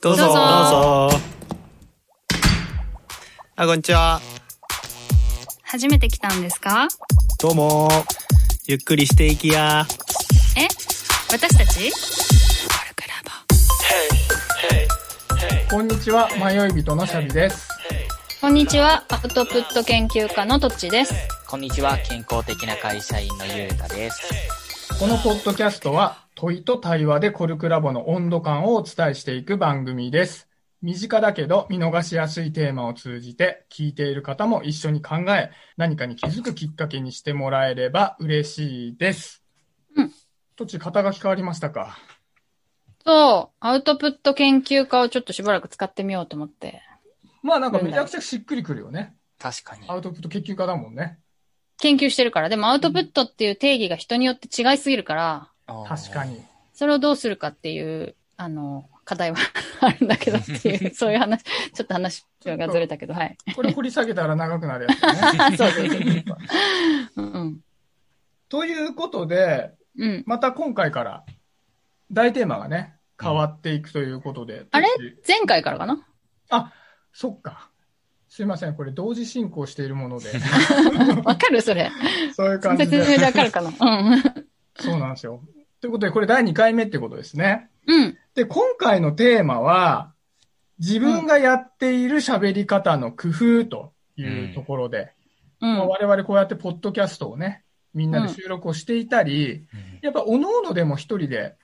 どうぞ。どうぞどうぞ。あ、こんにちは。初めて来たんですか？どうも。ゆっくりしていきや。え？私たち？こんにちは、迷い人のシャビです。こんにちは、アウトプット研究家のとっちです。こんにちは、健康的な会社員のゆうたです。このポッドキャストは、問いと対話でコルクラボの温度感をお伝えしていく番組です。身近だけど見逃しやすいテーマを通じて、聞いている方も一緒に考え、何かに気づくきっかけにしてもらえれば嬉しいです。うん。とち、肩書き変わりましたか？そう、アウトプット研究家をちょっとしばらく使ってみようと思って。まあなんかめちゃくちゃしっくりくるよね。確かに。アウトプット研究家だもんね。研究してるから。でもアウトプットっていう定義が人によって違いすぎるから、確かに。それをどうするかっていう、あの、課題は あるんだけどっていう、そういう話、ちょっと話がずれたけど、はい。これ掘り下げたら長くなるやつだね。あ そうです。うんうん。ということで、うん。また今回から大テーマがね、変わっていくということで。あれ？どっち前回からかな？あ、そっか。すいません。これ同時進行しているもので。わかるそれ。そういう感じ説明で。でわかるかな？うん。そうなんですよ。ということで、これ第2回目ってことですね。うん。で、今回のテーマは、自分がやっている喋り方の工夫というところで、うん。まあ我々こうやってポッドキャストをね、みんなで収録をしていたり、やっぱ各々でも一人で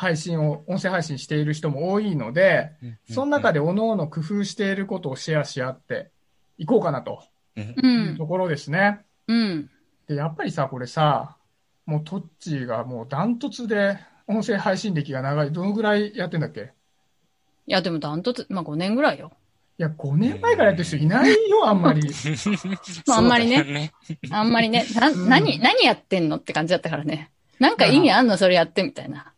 配信を、音声配信している人も多いので、その中で、で各々工夫していることをシェアし合っていこうかなとうんう。いうんところですね。うん。で、やっぱりさ、これさ、もうトッチーがもうダントツで音声配信歴が長い。どのぐらいやってんだっけ？いや、でもダントツ、まあ5年ぐらいよ。いや、5年前からやってる人いないよ、あんまり。まああんまりね。あんまりね、な、うん何、何やってんのって感じだったからね。なんか意味あんの？それやってみたいな。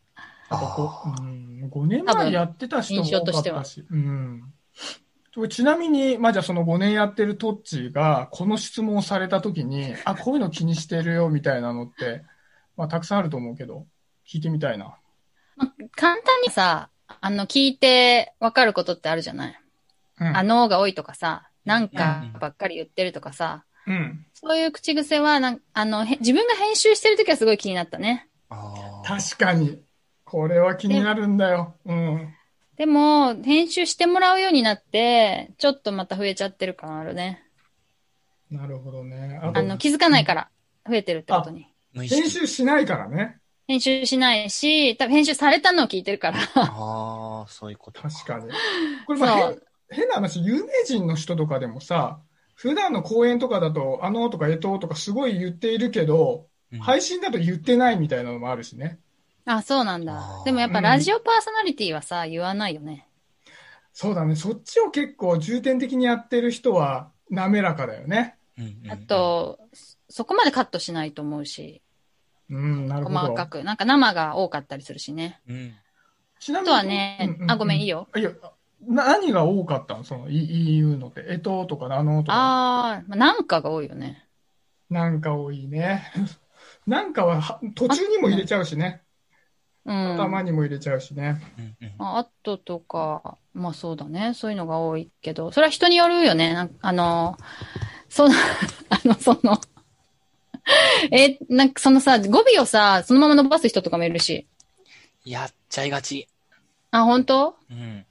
やっぱこううん、5年前やってた人も多か多分印象としてはったし。うん。とちなみに、まあ、じゃあその5年やってるトッチーが、この質問をされたときに、あ、こういうの気にしてるよ、みたいなのって、まあ、たくさんあると思うけど、聞いてみたいな。まあ簡単にさ、あの、聞いてわかることってあるじゃない？うん。あのーが多いとかさ、なんかばっかり言ってるとかさ、うん。そういう口癖はなん、あの、へ自分が編集してるときはすごい気になったね。確かに。これは気になるんだよ。うん。でも、編集してもらうようになって、ちょっとまた増えちゃってる感あるね。なるほどね。あの、気づかないから、増えてるってことに。編集しないからね。編集しないし、多分編集されたのを聞いてるから。ああ、そういうこと。確かに。これまあ変変な話、有名人の人とかでもさ、普段の講演とかだと、あのとかえととかすごい言っているけど、うん配信だと言ってないみたいなのもあるしね。あ、そうなんだでもやっぱラジオパーソナリティはさ、言わないよね。そうだね。そっちを結構重点的にやってる人は滑らかだよね。うんうんうんあ、と、そこまでカットしないと思うし、うん、なるほど。細かく。なんか生が多かったりするしね。うん。あちなみに。とはねうんうんうんあごめんいいよ。いや、な何が多かったの？その、い言うのって。えととか、あのとか。ああなんかが多いよね。なんか多いね。なんかはは途中にも入れちゃうしね。うん。頭にも入れちゃうしね。ああととか、まあそうだね。そういうのが多いけど、それは人によるよね。なんあの、その、あの、その、え、なんかそのさ、語尾をさ、そのまま伸ばす人とかもいるし。やっちゃいがち。あ、本当？うん。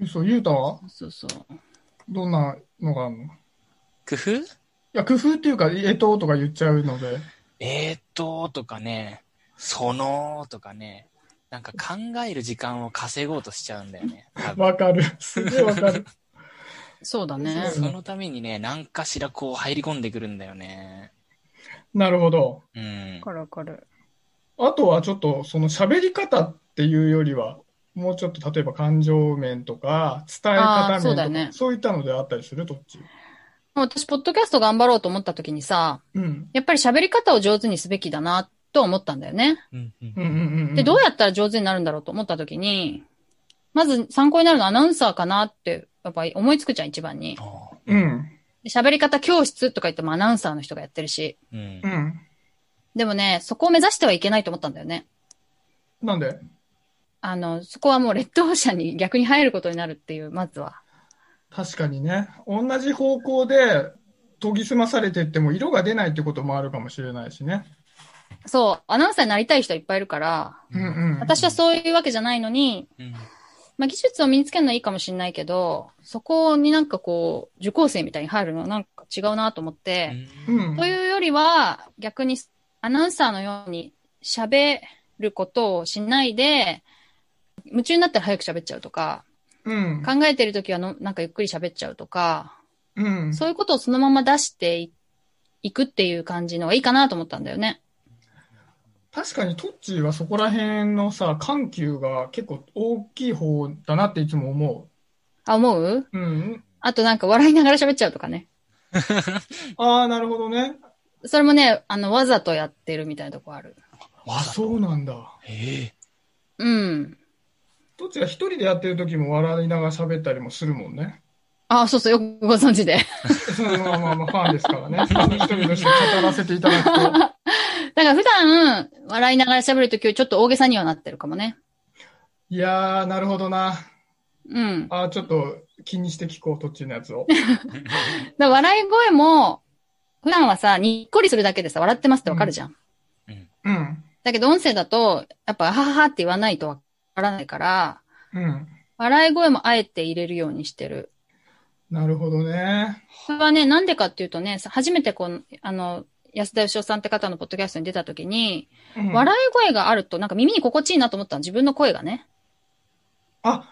嘘、ゆうたは？そうそう。どんなのがあるの？い工夫？や、工夫っていうか、えととか言っちゃうので。えーっと、とかね、その、とかね、なんか考える時間を稼ごうとしちゃうんだよね。わかる。すげえわかる。そうだね。そのためにね、何かしらこう入り込んでくるんだよね。なるほど。うんわ。かるわかる。あとはちょっと、その喋り方っていうよりは、もうちょっと例えば感情面とか、伝え方面とか、そうねそういったのであったりする？どっち？もう私、ポッドキャスト頑張ろうと思った時にさ、うん。やっぱり喋り方を上手にすべきだな、と思ったんだよね。で、どうやったら上手になるんだろうと思った時に、まず参考になるのはアナウンサーかなって、やっぱり思いつくじゃん、一番に。うん。で喋り方教室とか言ってもアナウンサーの人がやってるし。うんうん。でもね、そこを目指してはいけないと思ったんだよね。なんで？あの、そこはもうレッドオーシャンに逆に入ることになるっていう、まずは。確かにね。同じ方向で研ぎ澄まされてっても色が出ないってこともあるかもしれないしね。そう、アナウンサーになりたい人いっぱいいるから、うんうん。私はそういうわけじゃないのに、うん。まあ、技術を身につけるのはいいかもしれないけど、そこになんかこう、受講生みたいに入るのはなんか違うなと思って、うん。というよりは、逆にアナウンサーのように喋ることをしないで、夢中になったら早く喋っちゃうとか、うん。考えてるときはのなんかゆっくり喋っちゃうとか、うん。そういうことをそのまま出していいくっていう感じのがいいかなと思ったんだよね。確かにトッチーはそこら辺のさ、緩急が結構大きい方だなっていつも思あ、思う？う。うん。あとなんか笑いながら喋っちゃうとかね。ああ、なるほどね。それもね、あの、わざとやってるみたいなとこある。あ、そうなんだ。ええうん。トッチーは一人でやってる時も笑いながら喋ったりもするもんね。あ、そうそう、よくご存知で。そのまあまあまあファンですからね。一人として語らせていただくと。だから普段、笑いながら喋るときはちょっと大げさにはなってるかもね。いやー、なるほどな。うん。あーちょっと気にして聞こう、トッチーのやつを。だ笑い声も、普段はさ、にっこりするだけでさ、笑ってますってわかるじゃん。うん。だけど音声だと、やっぱ、はははって言わないとわからないから、うん。笑い声もあえて入れるようにしてる。なるほどね。それはね、なんでかっていうとね、さ初めてこの、あの、安田義雄さんって方のポッドキャストに出た時に、うん、笑い声があるとなんか耳に心地いいなと思ったの、自分の声がね。あ、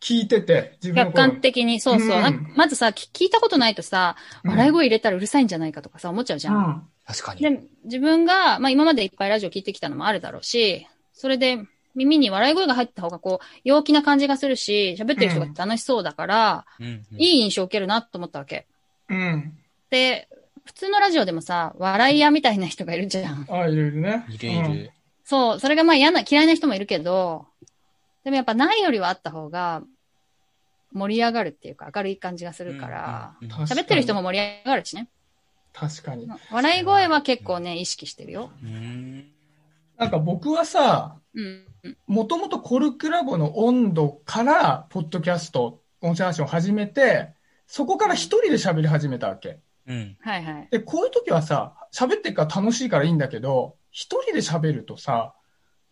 聞いてて、自分の客声観的に、そうそう。うんまずさ、聞聞いたことないとさ、笑い声入れたらうるさいんじゃないかとかさ、思っちゃうじゃん。うん。確かに。で、自分が、まあ今までいっぱいラジオ聞いてきたのもあるだろうし、それで耳に笑い声が入った方がこう、陽気な感じがするし、喋ってる人が楽しそうだから、うんうんいい印象を受けるなと思ったわけ。うん。で、普通のラジオでもさ、笑い屋みたいな人がいるじゃん。あ、いるいるね。いるいる。そう、それがまあ嫌な、嫌いな人もいるけど、でもやっぱないよりはあった方が、盛り上がるっていうか明るい感じがするから、うんうんうん喋ってる人も盛り上がるしね。確かに。笑い声は結構ね、意識してるよ。うんなんか僕はさ、うん。もともとコルクラボの温度から、ポッドキャスト、音声配信を始めて、そこから一人で喋り始めたわけ。うん。はいはい。で、こういう時はさ、喋ってるから楽しいからいいんだけど、一人で喋るとさ、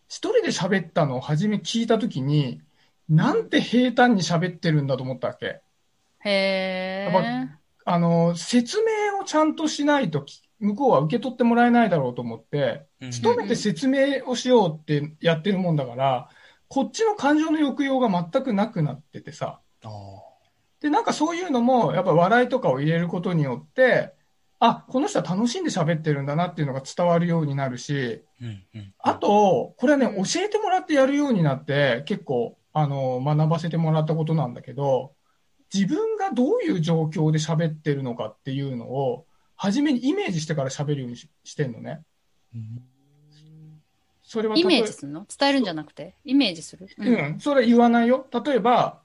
一人で喋ったのを初め聞いた時に、なんて平坦に喋ってるんだと思ったわけ？へやっー。あの、説明をちゃんとしないと、向こうは受け取ってもらえないだろうと思って、うん努めて説明をしようってやってるもんだから、こっちの感情の抑揚が全くなくなっててさ。あで、なんかそういうのも、やっぱ笑いとかを入れることによって、あ、この人は楽しんで喋ってるんだなっていうのが伝わるようになるし、ーうんうん。あと、これはね、うん教えてもらってやるようになって、結構、あの、学ばせてもらったことなんだけど、自分がどういう状況で喋ってるのかっていうのを、初めにイメージしてから喋るようにししてんのね。それはイメージするの？伝えるんじゃなくて？イメージする？う。ん、それは言わないよ。例えば、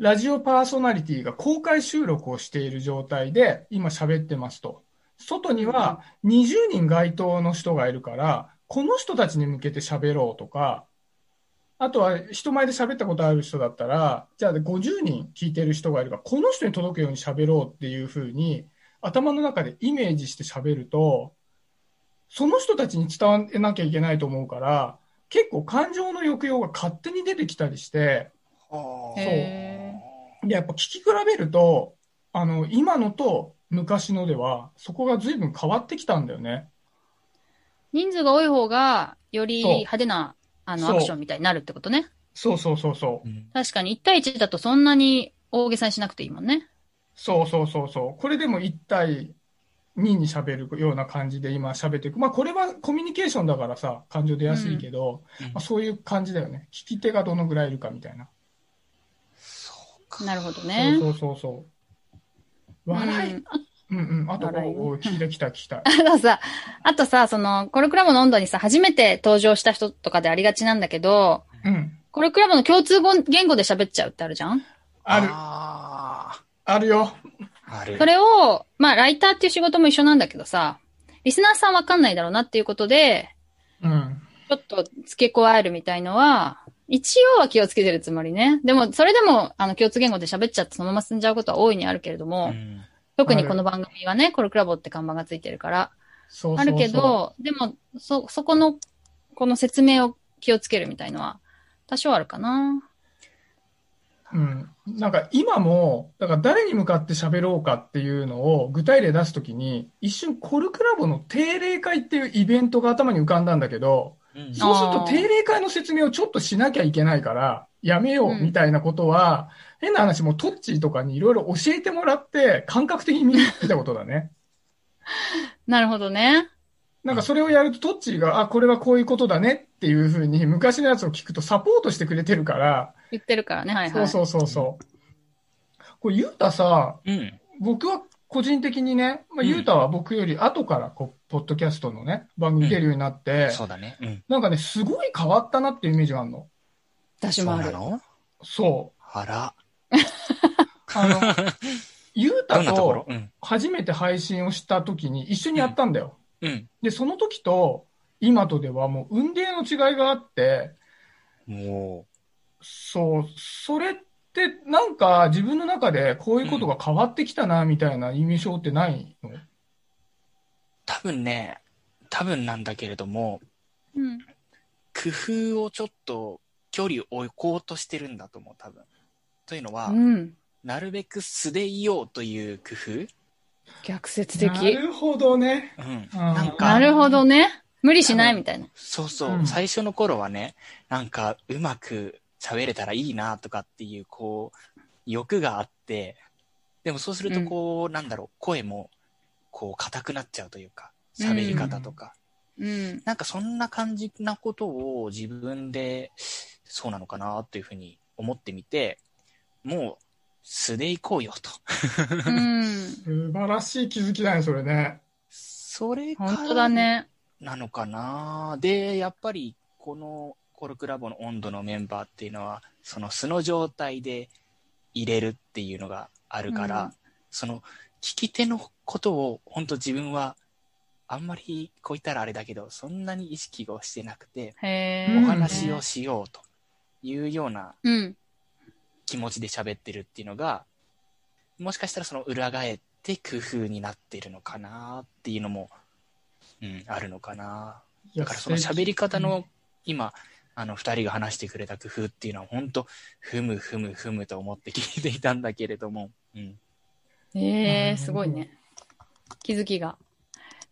ラジオパーソナリティが公開収録をしている状態で、今喋ってますと。外には20人該当の人がいるから、この人たちに向けて喋ろうとか、あとは人前で喋ったことある人だったら、じゃあ50人聞いてる人がいるから、この人に届くように喋ろうっていうふうに、頭の中でイメージして喋ると、その人たちに伝わらなきゃいけないと思うから、結構感情の抑揚が勝手に出てきたりして、はあへで、やっぱ聞き比べると、あの、今のと昔のでは、そこが随分変わってきたんだよね。人数が多い方が、より派手な、あの、アクションみたいになるってことね。そうそうそうそう。うん確かに1対1だとそんなに大げさにしなくていいもんね。そうそうそうそう。これでも1対2に喋るような感じで今喋っていく。まあこれはコミュニケーションだからさ、感情出やすいけど、うんまあ、そういう感じだよね。聞き手がどのぐらいいるかみたいな。なるほどね。そうそうそうそう。笑い、うんうん、うんあと、笑いおお聞きたい聞きたい聞きたい。あとさ、あとさ、その、コルクラボの温度にさ、初めて登場した人とかでありがちなんだけど、うん。コルクラボの共通語言語で喋っちゃうってあるじゃん？ある、ああるよ。ーある。それを、まあ、ライターっていう仕事も一緒なんだけどさ、リスナーさんわかんないだろうなっていうことで、うん。ちょっと付け加えるみたいのは、一応は気をつけてるつもりね。でも、それでも、あの、共通言語で喋っちゃってそのまま進んじゃうことは大いにあるけれども、うん特にこの番組はね、コルクラボって看板がついてるから、そうそうそうあるけど、でも、そ、そこの、この説明を気をつけるみたいのは、多少あるかな。うん。なんか今も、だから誰に向かって喋ろうかっていうのを具体例出すときに、一瞬コルクラボの定例会っていうイベントが頭に浮かんだんだけど、うんそうすると定例会の説明をちょっとしなきゃいけないから、やめようみたいなことは、変な話もうトッチーとかにいろいろ教えてもらって、感覚的に見に行ったことだね。なるほどね。なんかそれをやるとトッチーが、あ、これはこういうことだねっていうふうに昔のやつを聞くとサポートしてくれてるから、言ってるからね、はいはい。そうそうそうそう。これ、ゆうたさ、うん。僕は個人的にね、まあ、うんゆうたは僕より後からこう、ポッドキャストのね、番組出るようになって、そうだね。うん。なんかね、すごい変わったなっていうイメージがあるの。私もある。そうあら。う。あの、ゆうどたと。初めて配信をした時に一緒にやったんだよ。うん。で、その時と今とではもう運命の違いがあって、もそう、それってなんか自分の中でこういうことが変わってきたなみたいな印象ってないの、う、多分ね、多分なんだけれども、うん。工夫をちょっと距離を置こうとしてるんだと思う、多分。というのは、うん。なるべく素でいようという工逆説的。なるほどね。夫うん。なんか、なるほどね。無理しないみたいな。そうそう、うん最初の頃はね、なんかうまく喋れたらいいなとかっていう、こう、欲があって、でもそうするとこう、なんだろう、声も、こう、硬くなっちゃうというか、喋り方とか。うん。なんかそんな感じなことを自分で、そうなのかなというふうに思ってみて、もう、素で行こうよと。うん。素晴らしい気づきだね、それね。それから本当だね。なのかなで、やっぱり、このコルクラボの温度のメンバーっていうのは、その素の状態で入れるっていうのがあるから、うんその聞き手のことを本当自分はあんまりこう言ったらあれだけど、そんなに意識をしてなくて、お話をしようというようなうん。気持ちで喋ってるっていうのが、もしかしたらその裏返って工夫になってるのかなっていうのも、うん、あるのかな。だからその喋り方の、今、あの、二人が話してくれた工夫っていうのは、本当ふむふむふむと思って聞いていたんだけれども、うん。ええ、すごいね。気づきが。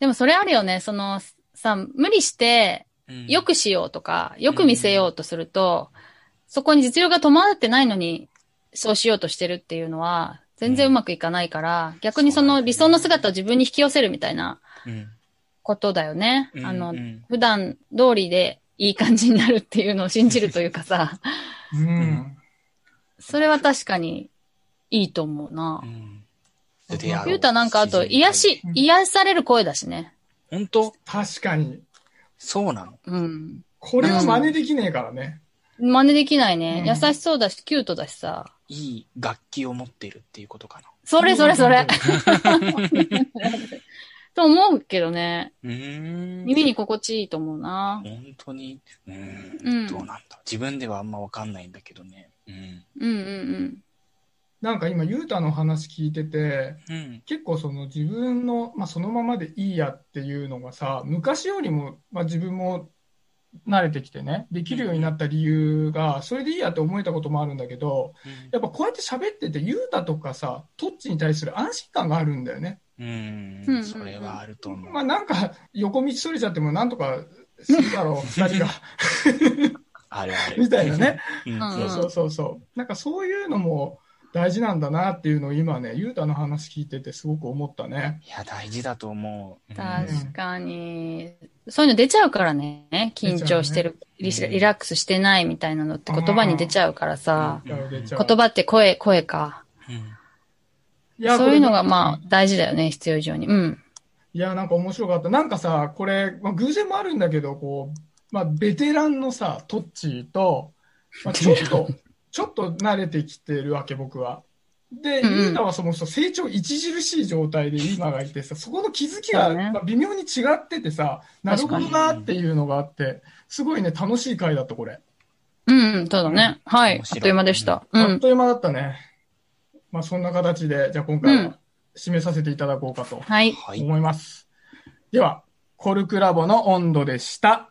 でもそれあるよね。その、さ、無理して、うんよくしようとか、よく見せようとすると、そこに実力が伴ってないのに、そうしようとしてるっていうのは、全然うまくいかないから、逆にその理想の姿を自分に引き寄せるみたいなうん。ことだよね。うんあの、うん普段通りでいい感じになるっていうのを信じるというかさ、うん。それは確かにいいと思うなう。ん。うんであのゆうたなんかあと、癒しう、ん癒される声だしね。本当？確かに。そうなの。うん。これは真似できねえからね。真似できないね。うん優しそうだし、キュートだしさ。いい楽器を持ってるっていうことかな。それそれそれ。と思うけどね。うーん。耳に心地いいと思うな。本当に、ううんん、どうなんだ？自分ではあんまわかんないんだけどね。うん。うんうんなんか今、ゆうたの話聞いてて、うん。結構その自分の、まあ、そのままでいいやっていうのがさ、昔よりも、まあ、自分も慣れてきてね、できるようになった理由が、それでいいやって思えたこともあるんだけど、やっぱこうやって喋ってて、ゆうたとかさ、トッチに対する安心感があるんだよね。うん。うんそれはあると思う。まあなんか、横道それちゃってもなんとかするだろう、二人が、あるある。みたいなね。うん。うんそうそうそうそう。なんかそういうのも大事なんだなっていうのを今ね、ゆうたの話聞いててすごく思ったね。いや、大事だと思う。うん確かに。そういうの出ちゃうからね。緊張してる、リうんリラックスしてないみたいなのって言葉に出ちゃうからさ。言葉って声、声か。うんいやそういうのがまあ大事だよね、必要以上に。うん。いや、なんか面白かった。なんかさ、これ、まあ、偶然もあるんだけど、こう、まあ、ベテランのさ、トッチーと、まあ、ちょっと、ちょっと慣れてきてるわけ、僕は。で、うんうんゆうたはそもそも成長著しい状態で今がいてさ、そこの気づきが、微妙に違っててさ、なるほどなっていうのがあって、すごいね、楽しい回だった、これ。うん、そうだね。はい。あっという間でした。うん。あっという間だったね。まあそんな形で、じゃあ今回うんは締めさせていただこうかとはい。はい。思います。では、コルクラボの温度でした。